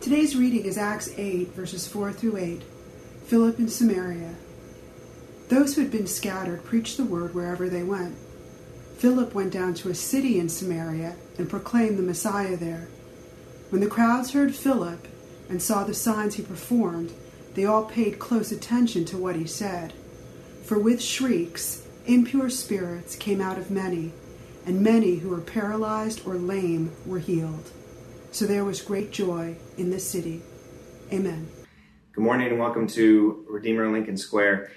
Today's reading is Acts 8, verses 4 through 8. Philip in Samaria. Those who had been scattered preached the word wherever they went. Philip went down to a city in Samaria and proclaimed the Messiah there. When the crowds heard Philip and saw the signs he performed, they all paid close attention to what he said. For with shrieks, impure spirits came out of many, and many who were paralyzed or lame were healed. So there was great joy in the city. Amen. Good morning and welcome to Redeemer Lincoln Square.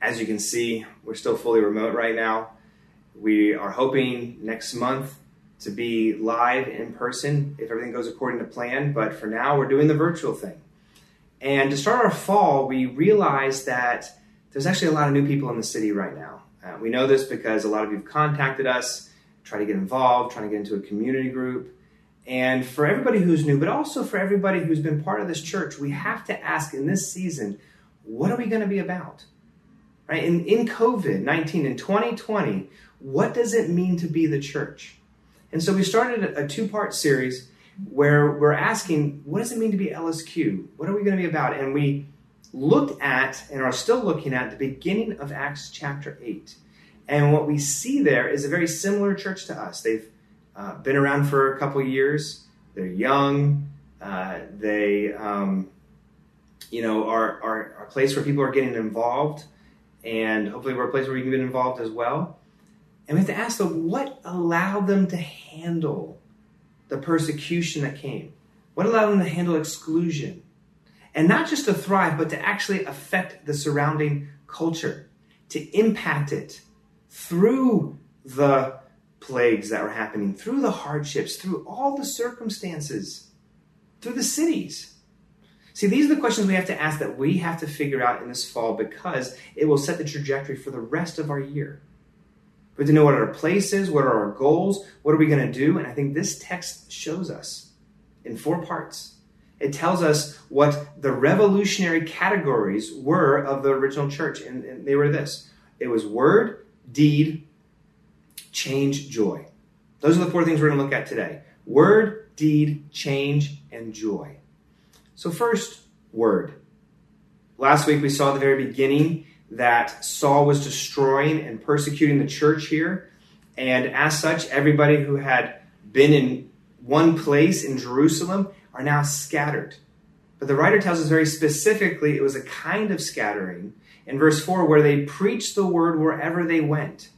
As you can see, we're still fully remote right now. We are hoping next month to be live in person if everything goes according to plan, but for now we're doing the virtual thing. And to start our fall, we realized that there's actually a lot of new people in the city right now. Uh, we know this because a lot of you have contacted us, try to get involved, trying to get into a community group. And for everybody who's new, but also for everybody who's been part of this church, we have to ask in this season, what are we going to be about? Right? In, in COVID 19 in 2020, what does it mean to be the church? And so we started a, a two part series where we're asking, what does it mean to be LSQ? What are we going to be about? And we looked at and are still looking at the beginning of Acts chapter 8. And what we see there is a very similar church to us. They've uh, been around for a couple years. They're young. Uh, they, um, you know, are, are, are a place where people are getting involved, and hopefully we're a place where we can get involved as well. And we have to ask them what allowed them to handle the persecution that came? What allowed them to handle exclusion? And not just to thrive, but to actually affect the surrounding culture, to impact it through the plagues that were happening, through the hardships, through all the circumstances, through the cities. See, these are the questions we have to ask that we have to figure out in this fall because it will set the trajectory for the rest of our year. We have to know what our place is, what are our goals, what are we going to do, and I think this text shows us in four parts. It tells us what the revolutionary categories were of the original church, and, and they were this it was word, deed, change, joy. Those are the four things we're going to look at today word, deed, change, and joy. So, first, word. Last week we saw at the very beginning that Saul was destroying and persecuting the church here. And as such, everybody who had been in one place in Jerusalem are now scattered. But the writer tells us very specifically it was a kind of scattering in verse 4 where they preached the word wherever they went.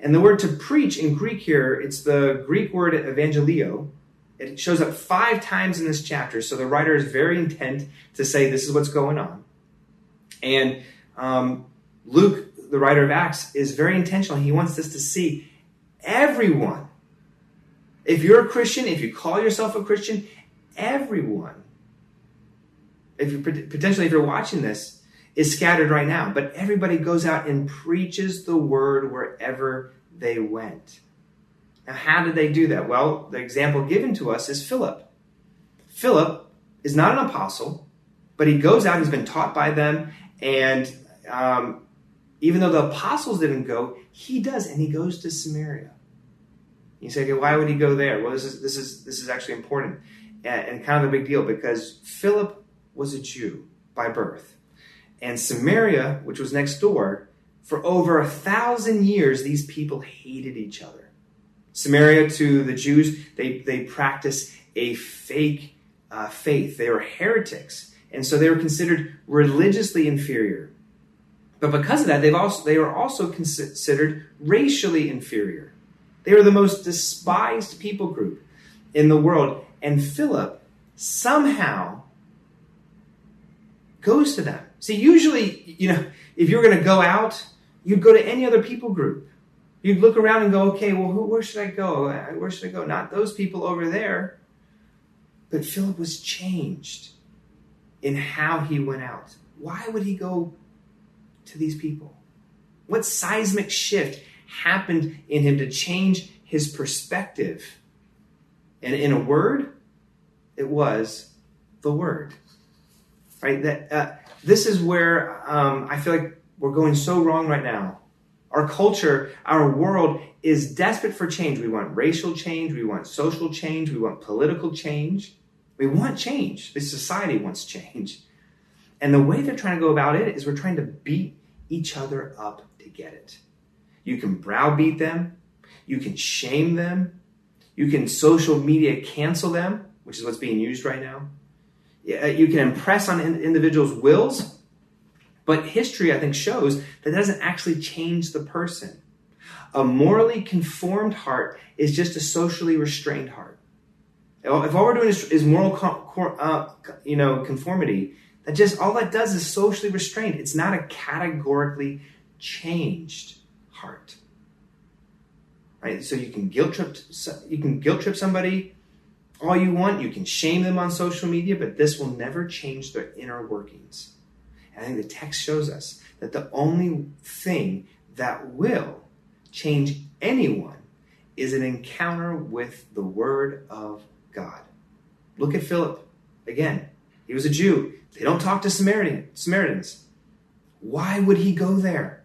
And the word to preach in Greek here, it's the Greek word evangelio. It shows up five times in this chapter. So the writer is very intent to say this is what's going on. And um, Luke, the writer of Acts, is very intentional. He wants us to see everyone. If you're a Christian, if you call yourself a Christian, everyone, if you potentially if you're watching this, is scattered right now. But everybody goes out and preaches the word wherever they went. Now, how did they do that? Well, the example given to us is Philip. Philip is not an apostle, but he goes out, he's been taught by them, and um, even though the apostles didn't go, he does, and he goes to Samaria. You say, okay, why would he go there? Well, this is this is this is actually important and, and kind of a big deal because Philip was a Jew by birth, and Samaria, which was next door, for over a thousand years, these people hated each other. Samaria to the Jews, they they practice a fake uh, faith. They were heretics, and so they were considered religiously inferior. But because of that, they've also, they were also considered racially inferior. They were the most despised people group in the world. And Philip somehow goes to them. See, usually, you know, if you're going to go out, you'd go to any other people group. You'd look around and go, okay, well, who, where should I go? Where should I go? Not those people over there. But Philip was changed in how he went out. Why would he go to these people? What seismic shift happened in him to change his perspective? And in a word, it was the word. Right? That uh, this is where um, I feel like we're going so wrong right now. Our culture, our world is desperate for change. We want racial change, we want social change, we want political change. We want change. This society wants change. And the way they're trying to go about it is we're trying to beat each other up to get it. You can browbeat them, you can shame them, you can social media cancel them, which is what's being used right now. You can impress on individuals' wills, but history, I think, shows that doesn't actually change the person. A morally conformed heart is just a socially restrained heart. If all we're doing is, is moral, uh, you know, conformity, that just all that does is socially restrained. It's not a categorically changed heart. Right? So you can guilt trip you can guilt trip somebody all you want. You can shame them on social media, but this will never change their inner workings. And I think the text shows us that the only thing that will change anyone is an encounter with the Word of God. Look at Philip again. He was a Jew. They don't talk to Samaritan, Samaritans. Why would he go there?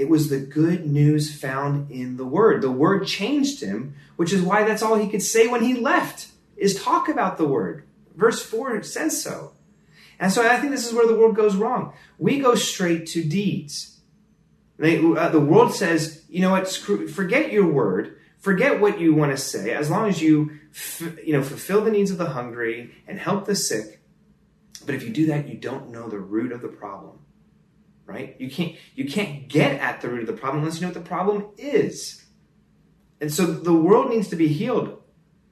It was the good news found in the Word. The Word changed him, which is why that's all he could say when he left, is talk about the Word. Verse 4 says so. And so I think this is where the world goes wrong. We go straight to deeds. They, uh, the world says, you know what, screw, forget your word, forget what you want to say, as long as you, f- you know, fulfill the needs of the hungry and help the sick. But if you do that, you don't know the root of the problem, right? You can't you can't get at the root of the problem unless you know what the problem is. And so the world needs to be healed.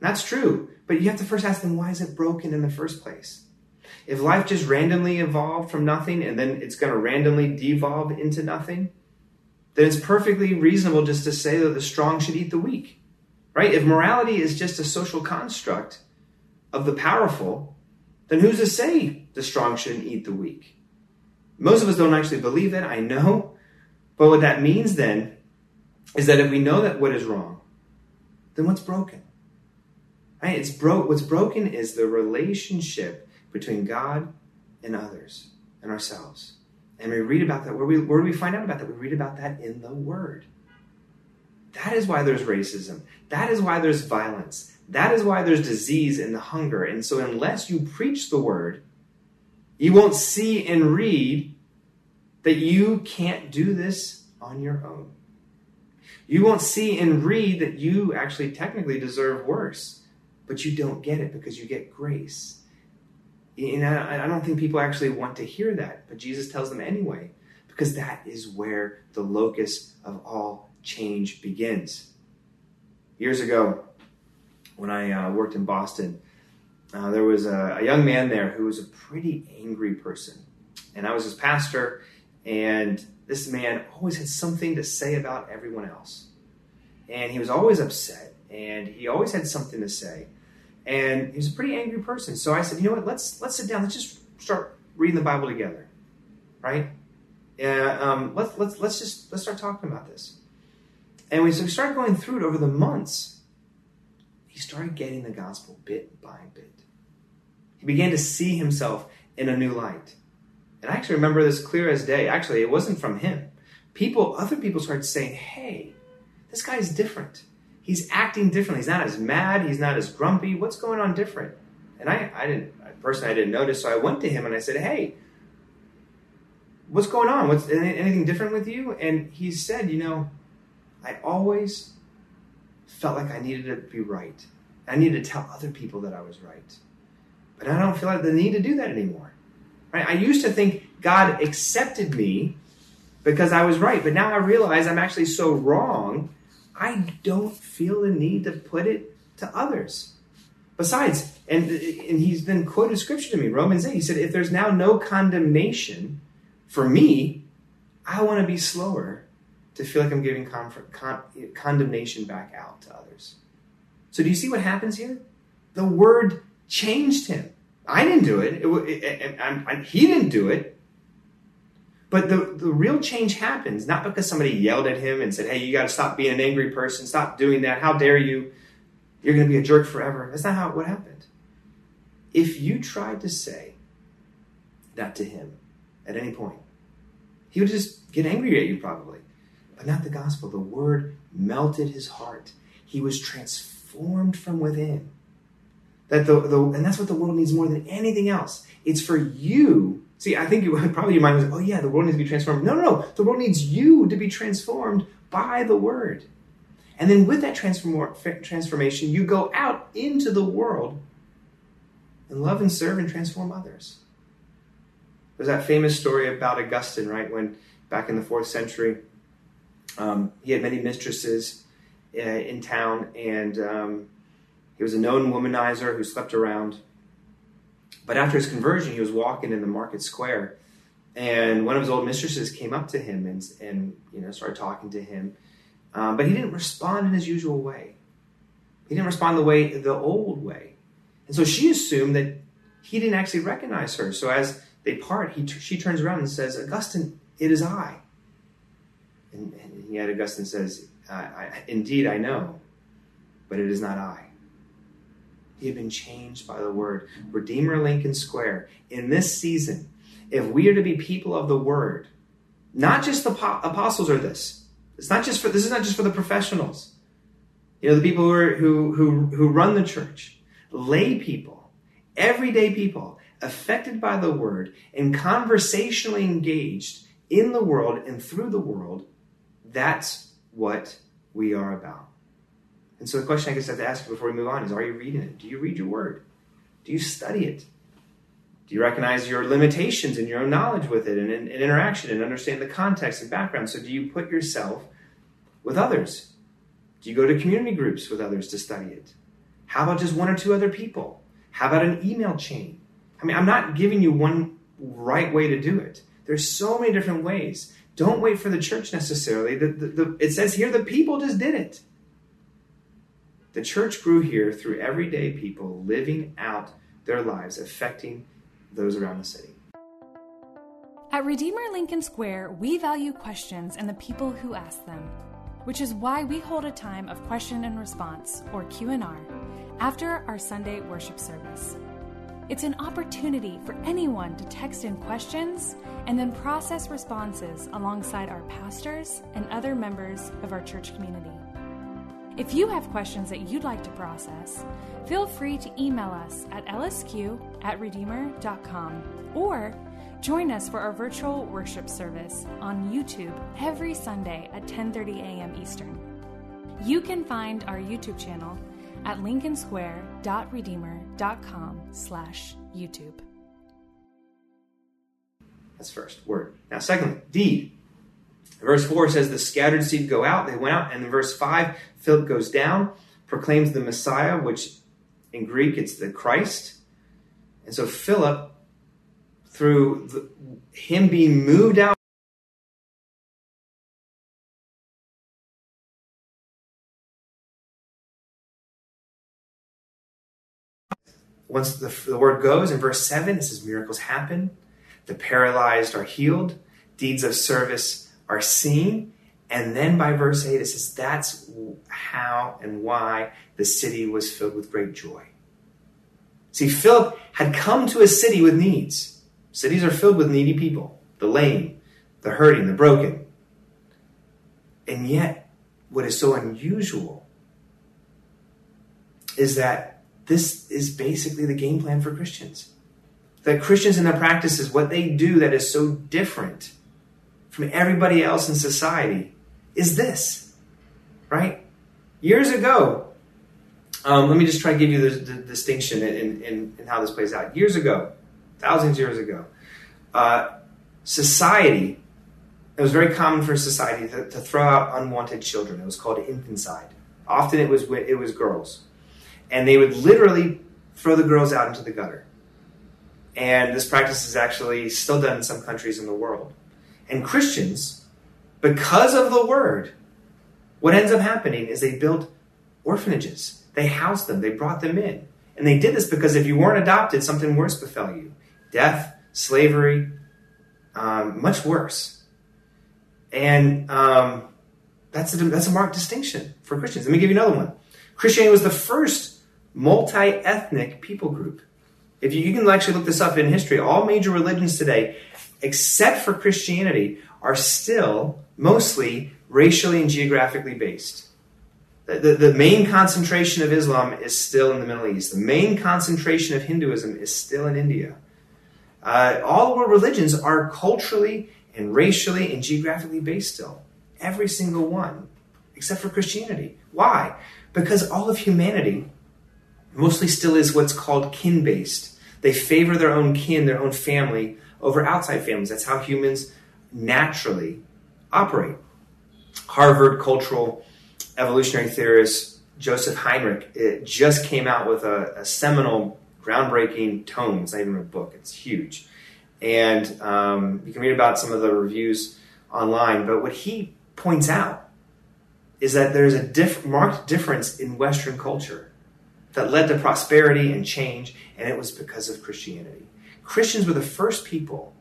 That's true, but you have to first ask them why is it broken in the first place? If life just randomly evolved from nothing and then it's going to randomly devolve into nothing, then it's perfectly reasonable just to say that the strong should eat the weak. Right? If morality is just a social construct of the powerful, then who's to say the strong shouldn't eat the weak? Most of us don't actually believe it, I know. But what that means then is that if we know that what is wrong, then what's broken? Right? It's bro- what's broken is the relationship between God and others and ourselves. And we read about that. Where, we, where do we find out about that? We read about that in the Word. That is why there's racism. That is why there's violence. That is why there's disease and the hunger. And so, unless you preach the Word, you won't see and read that you can't do this on your own. You won't see and read that you actually technically deserve worse, but you don't get it because you get grace and I, don't think people actually want to hear that, but Jesus tells them anyway, because that is where the locus of all change begins. Years ago, when I uh, worked in Boston, uh, there was a, a, young man there who was a pretty angry person. And I was his pastor, and this man always had something to say about everyone else. And he was always upset, and he always had something to say and he was a pretty angry person. So I said, you know what? Let's let's sit down. Let's just start reading the Bible together, right? Uh, um, let's let's let's just let's start talking about this. And we, so we started going through it over the months. He started getting the gospel bit by bit. He began to see himself in a new light. And I actually remember this clear as day. Actually, it wasn't from him. People, other people started saying, "Hey, this guy's different." he's acting differently. He's not as mad. He's not as grumpy. What's going on different? And I, I didn't, personally, I didn't notice. So I went to him and I said, Hey, what's going on? What's anything different with you? And he said, You know, I always felt like I needed to be right. I needed to tell other people that I was right. But I don't feel like the need to do that anymore. Right? I used to think God accepted me because I was right, but now I realize I'm actually so wrong I don't feel the need to put it to others. Besides, and, and he's then quoted scripture to me, Romans 8. He said, If there's now no condemnation for me, I want to be slower to feel like I'm giving comfort, con, condemnation back out to others. So, do you see what happens here? The word changed him. I didn't do it. it, it, it he didn't do it. But the, the real change happens not because somebody yelled at him and said, hey, you got to stop being an angry person, stop doing that, how dare you, you're going to be a jerk forever. That's not how what happened. If you tried to say that to him at any point, he would just get angry at you probably. But not the gospel. The word melted his heart. He was transformed from within. That the, the and that's what the world needs more than anything else. It's for you See, I think you, probably your mind was, oh yeah, the world needs to be transformed. No, no, no. The world needs you to be transformed by the word. And then with that transform, transformation, you go out into the world and love and serve and transform others. There's that famous story about Augustine, right? When back in the fourth century, um, he had many mistresses uh, in town, and um, he was a known womanizer who slept around. But after his conversion, he was walking in the market square, and one of his old mistresses came up to him and, and you know started talking to him, um, but he didn't respond in his usual way. He didn't respond the way the old way, and so she assumed that he didn't actually recognize her. So as they part, he she turns around and says, "Augustine, it is I." And, and yet Augustine says, I, I, "Indeed, I know, but it is not I." He had been changed by the word. Redeemer Lincoln Square. In this season, if we are to be people of the word, not just the apostles are this. It's not just for this is not just for the professionals. You know, the people who are, who who who run the church, lay people, everyday people affected by the word and conversationally engaged in the world and through the world. That's what we are about. And so the question I guess I have to ask before we move on is Are you reading it? Do you read your word? Do you study it? Do you recognize your limitations and your own knowledge with it and, and, and interaction and understand the context and background? So do you put yourself with others? Do you go to community groups with others to study it? How about just one or two other people? How about an email chain? I mean, I'm not giving you one right way to do it. There's so many different ways. Don't wait for the church necessarily. The, the, the, it says here the people just did it. The church grew here through everyday people living out their lives, affecting those around the city. At Redeemer Lincoln Square, we value questions and the people who ask them, which is why we hold a time of question and response, or Q&R, after our Sunday worship service. It's an opportunity for anyone to text in questions and then process responses alongside our pastors and other members of our church community. If you have questions that you'd like to process, feel free to email us at lsq at redeemer.com or join us for our virtual worship service on YouTube every Sunday at 10:30 a.m. Eastern. You can find our YouTube channel at lincolnsquare.redeemer.com slash YouTube. That's first word. Now, secondly, deed. Verse 4 says, The scattered seed go out, they went out. And in verse 5, Philip goes down, proclaims the Messiah, which in Greek it's the Christ. And so Philip, through the, him being moved out, once the, the word goes in verse 7, it says miracles happen, the paralyzed are healed, deeds of service are seen. And then by verse 8, it says, That's how and why the city was filled with great joy. See, Philip had come to a city with needs. Cities are filled with needy people the lame, the hurting, the broken. And yet, what is so unusual is that this is basically the game plan for Christians. That Christians in their practices, what they do that is so different from everybody else in society is this, right? Years ago, um, let me just try to give you the, the distinction in, in, in, how this plays out. Years ago, thousands of years ago, uh, society, it was very common for society to, to, throw out unwanted children. It was called infanticide. Often it was, it was girls. And they would literally throw the girls out into the gutter. And this practice is actually still done in some countries in the world. And Christians, because of the word, what ends up happening is they built orphanages. They housed them, they brought them in. And they did this because if you weren't adopted, something worse befell you death, slavery, um, much worse. And um, that's, a, that's a marked distinction for Christians. Let me give you another one. Christianity was the first multi ethnic people group. If you, you can actually look this up in history, all major religions today, except for Christianity, are still mostly racially and geographically based. The, the, main concentration of Islam is still in the Middle East. The main concentration of Hinduism is still in India. Uh, all world religions are culturally and racially and geographically based still. Every single one, except for Christianity. Why? Because all of humanity mostly still is what's called kin based. They favor their own kin, their own family, over outside families. That's how humans naturally operate. Harvard cultural evolutionary theorist Joseph Henrich just came out with a, a, seminal, groundbreaking tome. It's not even a book; it's huge, and um, you can read about some of the reviews online. But what he points out is that there's a diff- marked difference in Western culture that led to prosperity and change, and it was because of Christianity. Christians were the first people,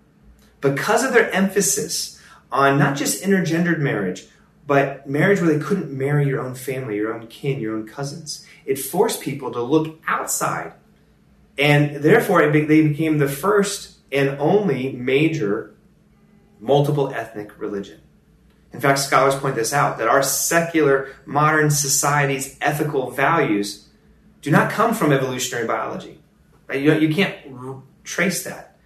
because of their emphasis on not just intergendered marriage, but marriage where they couldn't marry your own family, your own kin, your own cousins. It forced people to look outside. And therefore, be, they became the first and only major multiple ethnic religion. In fact, scholars point this out that our secular modern society's ethical values do not come from evolutionary biology. Right? You, you can't r- trace that.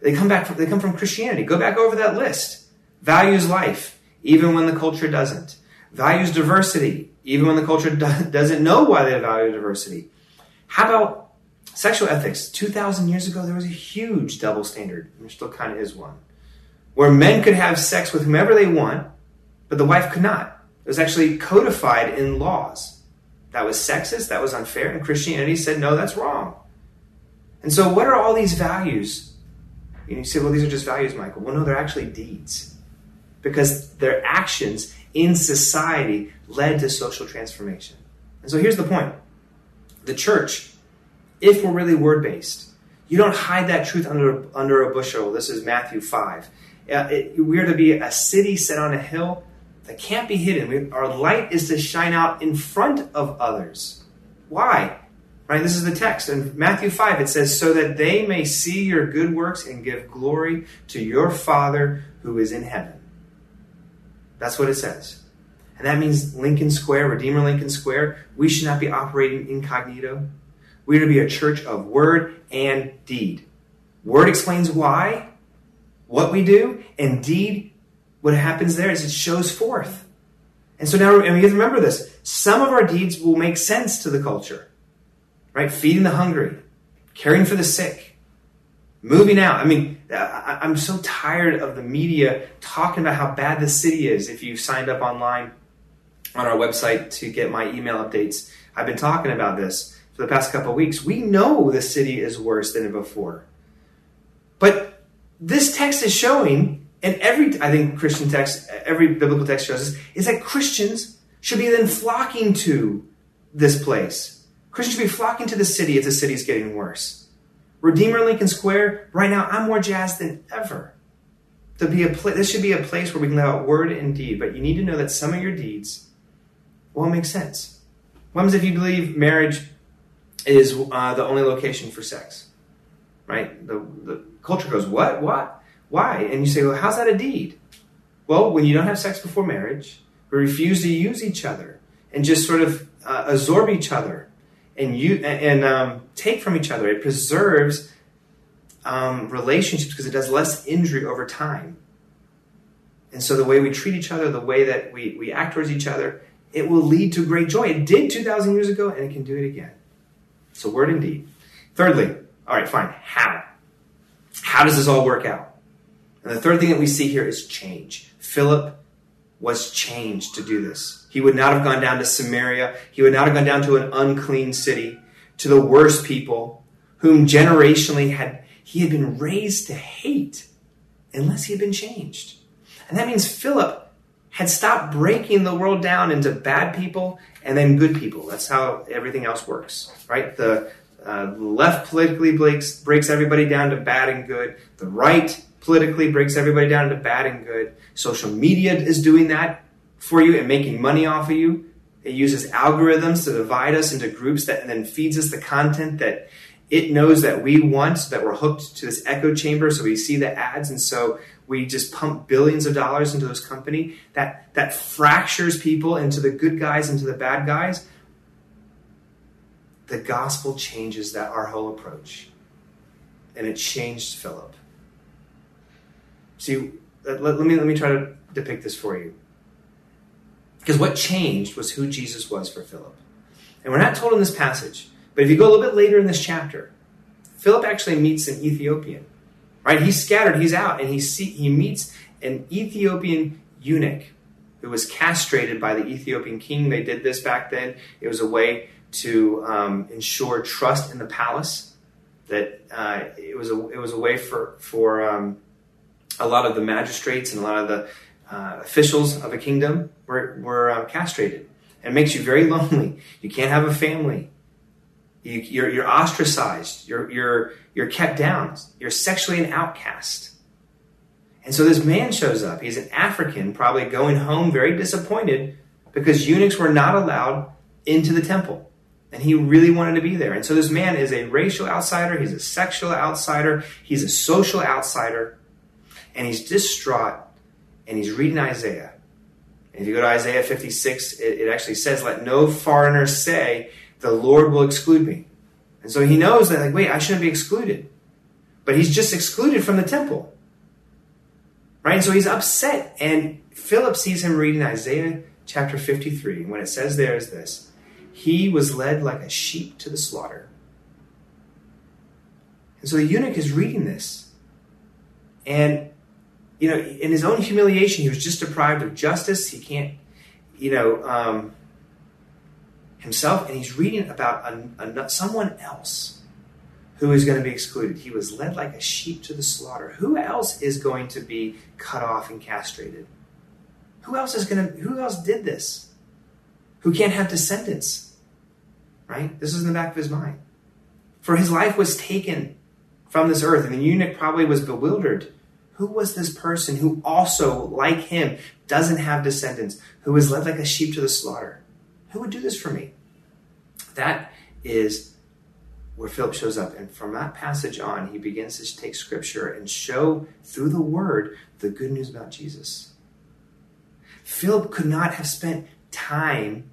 They come back from, they come from Christianity. Go back over that list. Values life even when the culture doesn't. Values diversity, even when the culture do- doesn't know why they value diversity. How about sexual ethics? 2,000 years ago, there was a huge double standard. There still kind of is one. Where men could have sex with whomever they want, but the wife could not. It was actually codified in laws. That was sexist, that was unfair, and Christianity said, no, that's wrong. And so, what are all these values? You say, well, these are just values, Michael. Well, no, they're actually deeds because their actions in society led to social transformation. And so here's the point the church, if we're really word based, you don't hide that truth under, under a bushel. This is Matthew 5. Uh, it, we're to be a city set on a hill that can't be hidden. We, our light is to shine out in front of others. Why? Right? This is the text. In Matthew 5, it says, So that they may see your good works and give glory to your Father who is in heaven. That's what it says. And that means Lincoln Square, Redeemer Lincoln Square, we should not be operating incognito. We are to be a church of word and deed. Word explains why, what we do, and deed, what happens there is it shows forth. And so now, and we have to remember this some of our deeds will make sense to the culture, right? Feeding the hungry, caring for the sick, moving out. I mean, I'm so tired of the media talking about how bad the city is. If you signed up online on our website to get my email updates, I've been talking about this for the past couple weeks. We know the city is worse than it before. But this text is showing, and every, I think Christian text, every biblical text shows this, is that Christians should be then flocking to this place. Christians should be flocking to the city if the city is getting worse. Redeemer Lincoln Square, right now, I'm more jazzed than ever. To be a pl- this should be a place where we can live out word and deed, but you need to know that some of your deeds won't make sense. What happens if you believe marriage is uh, the only location for sex? Right? The, the culture goes, what? What? Why? And you say, well, how's that a deed? Well, when you don't have sex before marriage, we refuse to use each other and just sort of uh, absorb each other and you and um, take from each other. It preserves um, relationships because it does less injury over time. And so the way we treat each other, the way that we, we act towards each other, it will lead to great joy. It did 2,000 years ago, and it can do it again. So word and deed. Thirdly, all right, fine. How? How does this all work out? And the third thing that we see here is change. Philip was changed to do this. He would not have gone down to Samaria. He would not have gone down to an unclean city, to the worst people, whom generationally had he had been raised to hate unless he had been changed. And that means Philip had stopped breaking the world down into bad people and then good people. That's how everything else works, right? The Uh, left politically breaks, breaks everybody down to bad and good. The right politically breaks everybody down into bad and good. Social media is doing that for you and making money off of you. It uses algorithms to divide us into groups that then feeds us the content that it knows that we want, so that we're hooked to this echo chamber. So we see the ads, and so we just pump billions of dollars into those company. That that fractures people into the good guys into the bad guys. The gospel changes that our whole approach, and it changed Philip. See, let, let me let me try to depict this for you. Because what changed was who Jesus was for Philip. And we're not told in this passage, but if you go a little bit later in this chapter, Philip actually meets an Ethiopian. Right? He's scattered, he's out, and he see, he meets an Ethiopian eunuch who was castrated by the Ethiopian king. They did this back then. It was a way to um, ensure trust in the palace. That uh, it was a it was a way for for um, a lot of the magistrates and a lot of the uh, officials of a kingdom were, were uh, castrated. It makes you very lonely. You can't have a family. You, are you're, you're ostracized. You're, you're, you're kept down. You're sexually an outcast. And so this man shows up. He's an African, probably going home very disappointed because eunuchs were not allowed into the temple. And he really wanted to be there. And so this man is a racial outsider. He's a sexual outsider. He's a social outsider. And he's distraught and he's reading Isaiah. And if you go to Isaiah 56, it, it actually says, Let no foreigner say, The Lord will exclude me. And so he knows that, like, wait, I shouldn't be excluded. But he's just excluded from the temple. Right? And so he's upset. And Philip sees him reading Isaiah chapter 53. And what it says there is this He was led like a sheep to the slaughter. And so the eunuch is reading this. And you know, in his own humiliation, he was just deprived of justice. He can't, you know, um, himself, and he's reading about a, a, someone else who is going to be excluded. He was led like a sheep to the slaughter. Who else is going to be cut off and castrated? Who else is going to? Who else did this? Who can't have descendants? Right. This is in the back of his mind. For his life was taken from this earth, and the eunuch probably was bewildered who was this person who also, like him, doesn't have descendants, who was led like a sheep to the slaughter? Who would do this for me? That is where Philip shows up. And from that passage on, he begins to take scripture and show through the word the good news about Jesus. Philip could not have spent time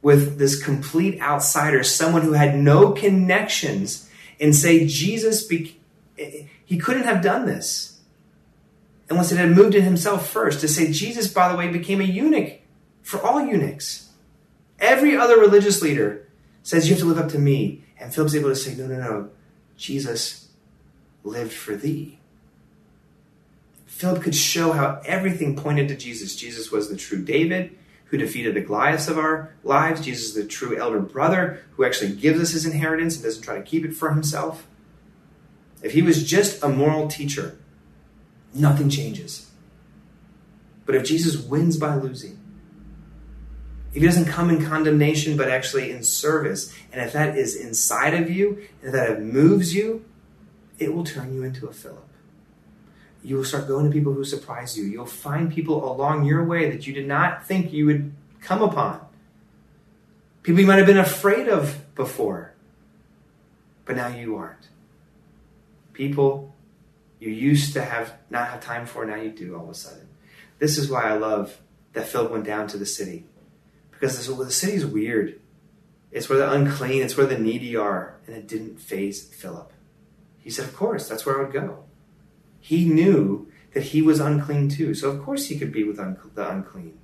with this complete outsider, someone who had no connections, and say, Jesus, be-. he couldn't have done this unless it had moved in himself first to say Jesus, by the way, became a eunuch for all eunuchs. Every other religious leader says you have to live up to me. And Philip's able to say, no, no, no. Jesus lived for thee. Philip could show how everything pointed to Jesus. Jesus was the true David who defeated the Goliaths of our lives. Jesus is the true elder brother who actually gives us his inheritance and doesn't try to keep it for himself. If he was just a moral teacher, nothing changes. But if Jesus wins by losing, if he doesn't come in condemnation, but actually in service, and if that is inside of you, and that it moves you, it will turn you into a Philip. You will start going to people who surprise you. You'll find people along your way that you did not think you would come upon. People you might have been afraid of before, but now you aren't. People you used to have not have time for, now you do all of a sudden. This is why I love that Philip went down to the city. Because this, the city is weird. It's where the unclean, it's where the needy are. And it didn't faze Philip. He said, Of course, that's where I would go. He knew that he was unclean too. So, of course, he could be with un- the unclean.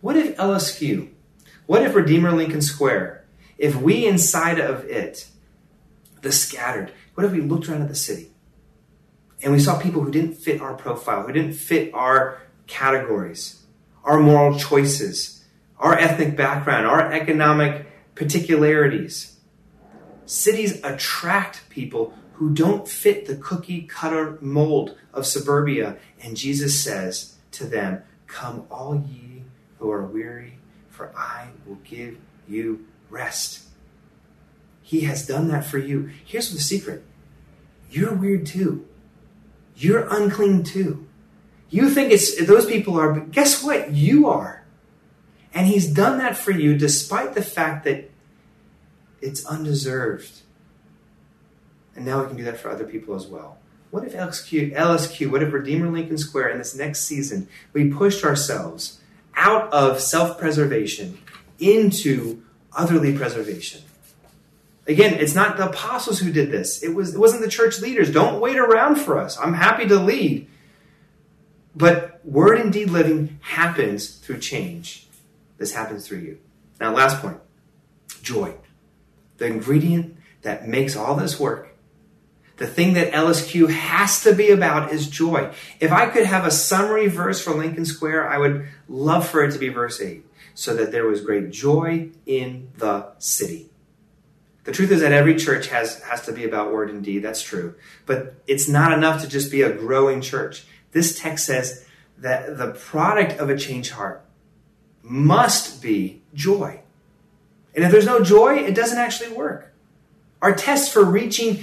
What if LSQ? What if Redeemer Lincoln Square? If we inside of it, the scattered, what if we looked around at the city and we saw people who didn't fit our profile, who didn't fit our categories, our moral choices, our ethnic background, our economic particularities. Cities attract people who don't fit the cookie cutter mold of suburbia. And Jesus says to them, Come, all ye who are weary, for I will give you rest. He has done that for you. Here's the secret you're weird too. You're unclean too. You think it's those people are, but guess what? You are. And He's done that for you despite the fact that it's undeserved. And now we can do that for other people as well. What if LSQ, LSQ, what if Redeemer Lincoln Square in this next season, we pushed ourselves out of self preservation into otherly preservation? Again, it's not the apostles who did this. It was it wasn't the church leaders. Don't wait around for us. I'm happy to lead. But word and deed living happens through change. This happens through you. Now, last point. Joy. The ingredient that makes all this work the thing that LSQ has to be about is joy. If I could have a summary verse for Lincoln Square, I would love for it to be verse 8 so that there was great joy in the city. The truth is that every church has, has to be about word and deed. That's true. But it's not enough to just be a growing church. This text says that the product of a changed heart must be joy. And if there's no joy, it doesn't actually work. Our test for reaching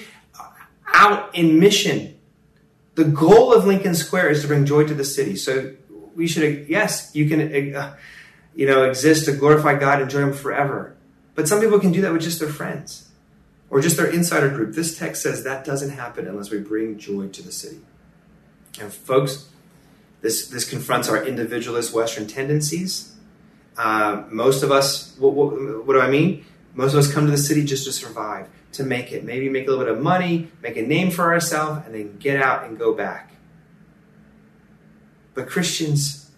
out in mission. The goal of Lincoln Square is to bring joy to the city. So we should, yes, you can, uh, you know, exist to glorify God, and join Him forever. But some people can do that with just their friends or just their insider group. This text says that doesn't happen unless we bring joy to the city. And folks, this this confronts our individualist Western tendencies. Uh, most of us, what, what, what do I mean? Most of us come to the city just to survive to make it. Maybe make a little bit of money, make a name for ourselves, and then get out and go back. But Christians,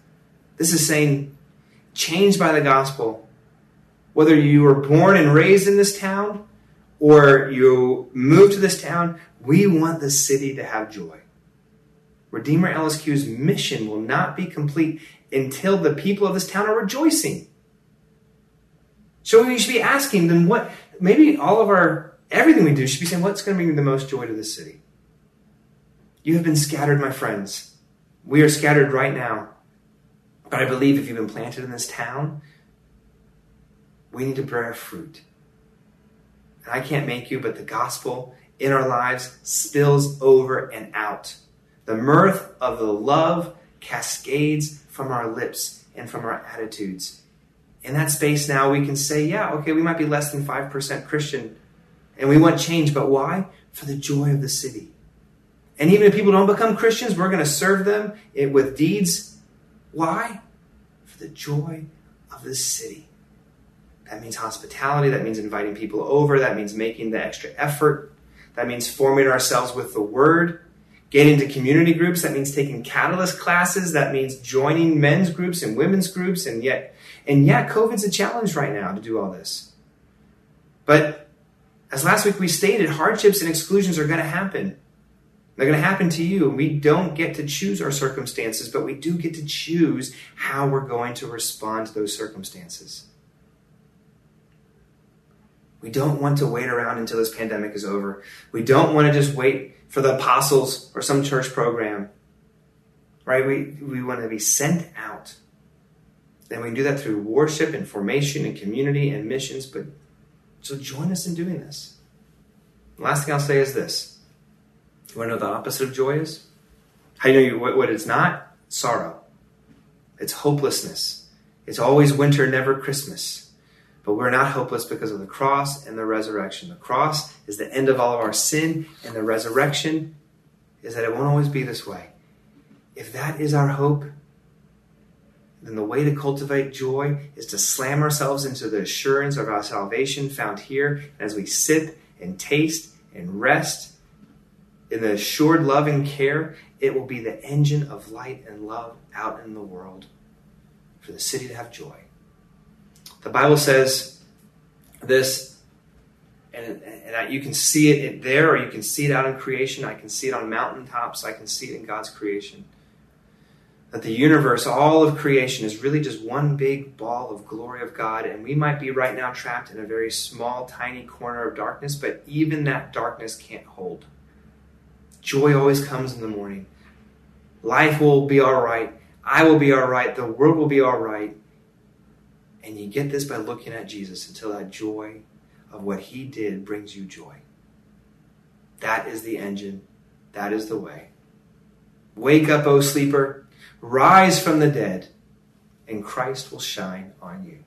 this is saying, changed by the gospel, whether you were born and raised in this town or you moved to this town, we want the city to have joy. Redeemer LSQ's mission will not be complete until the people of this town are rejoicing. So we should be asking them what, maybe all of our everything we do should be saying, what's going to bring the most joy to this city? You have been scattered, my friends. We are scattered right now. But I believe if you've been planted in this town, we need to bear fruit. And I can't make you, but the gospel in our lives spills over and out. The mirth of the love cascades from our lips and from our attitudes. In that space now, we can say, yeah, okay, we might be less than 5% Christian, and we want change, but why? For the joy of the city. And even if people don't become Christians, we're going to serve them with deeds. Why? For the joy of the city. That means hospitality. That means inviting people over. That means making the extra effort. That means forming ourselves with the word. Getting into community groups. That means taking catalyst classes. That means joining men's groups and women's groups. And yet, and yet, COVID's a challenge right now to do all this. But as last week we stated, hardships and exclusions are going to happen. They're going to happen to you. We don't get to choose our circumstances, but we do get to choose how we're going to respond to those circumstances. We don't want to wait around until this pandemic is over. We don't want to just wait for the apostles or some church program. Right? We, we want to be sent out. And we do that through worship and formation and community and missions, but so join us in doing this. The last thing I'll say is this. You want to know the opposite of joy is? How do you know what, what it's not? Sorrow. It's hopelessness. It's always winter, never Christmas. But we're not hopeless because of the cross and the resurrection. The cross is the end of all of our sin, and the resurrection is that it won't always be this way. If that is our hope, then the way to cultivate joy is to slam ourselves into the assurance of our salvation found here. As we sip and taste and rest in the assured love and care, it will be the engine of light and love out in the world for the city to have joy. The Bible says this, and, and you can see it there, or you can see it out in creation. I can see it on mountaintops. I can see it in God's creation that the universe, all of creation, is really just one big ball of glory of God, and we might be right now trapped in a very small, tiny corner of darkness, but even that darkness can't hold. Joy always comes in the morning. Life will be all right. I will be all right. The world will be all right. And you get this by looking at Jesus until that joy of what he did brings you joy. That is the engine. That is the way. Wake up, O sleeper. Rise from the dead, and Christ will shine on you.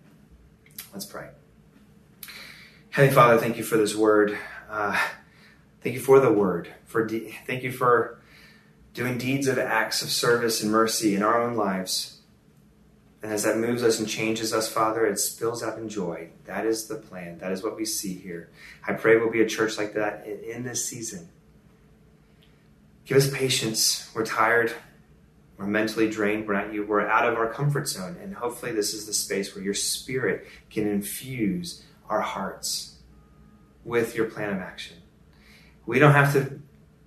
Let's pray. Heavenly Father, thank you for this word. Uh, thank you for the word. For de- thank you for doing deeds of acts of service and mercy in our own lives. And as that moves us and changes us, Father, it spills out in joy. That is the plan. That is what we see here. I pray we'll be a church like that in this season. Give us patience. We're tired. We're mentally drained. We're not you. We're out of our comfort zone. And hopefully, this is the space where your spirit can infuse our hearts with your plan of action. We don't have to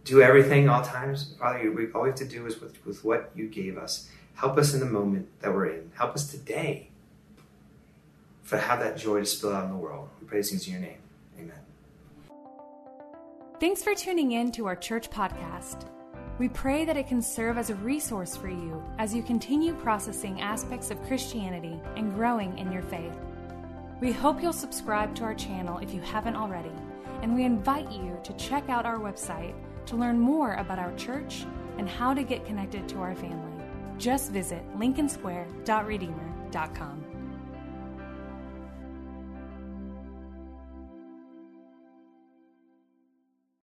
do everything all times. Father, we, all we have to do is with, with what you gave us. Help us in the moment that we're in. Help us today for to have that joy to spill out in the world. We pray these things in your name. Amen. Thanks for tuning in to our church podcast. We pray that it can serve as a resource for you as you continue processing aspects of Christianity and growing in your faith. We hope you'll subscribe to our channel if you haven't already, and we invite you to check out our website to learn more about our church and how to get connected to our family. Just visit lincolnsquare.redeemer.com.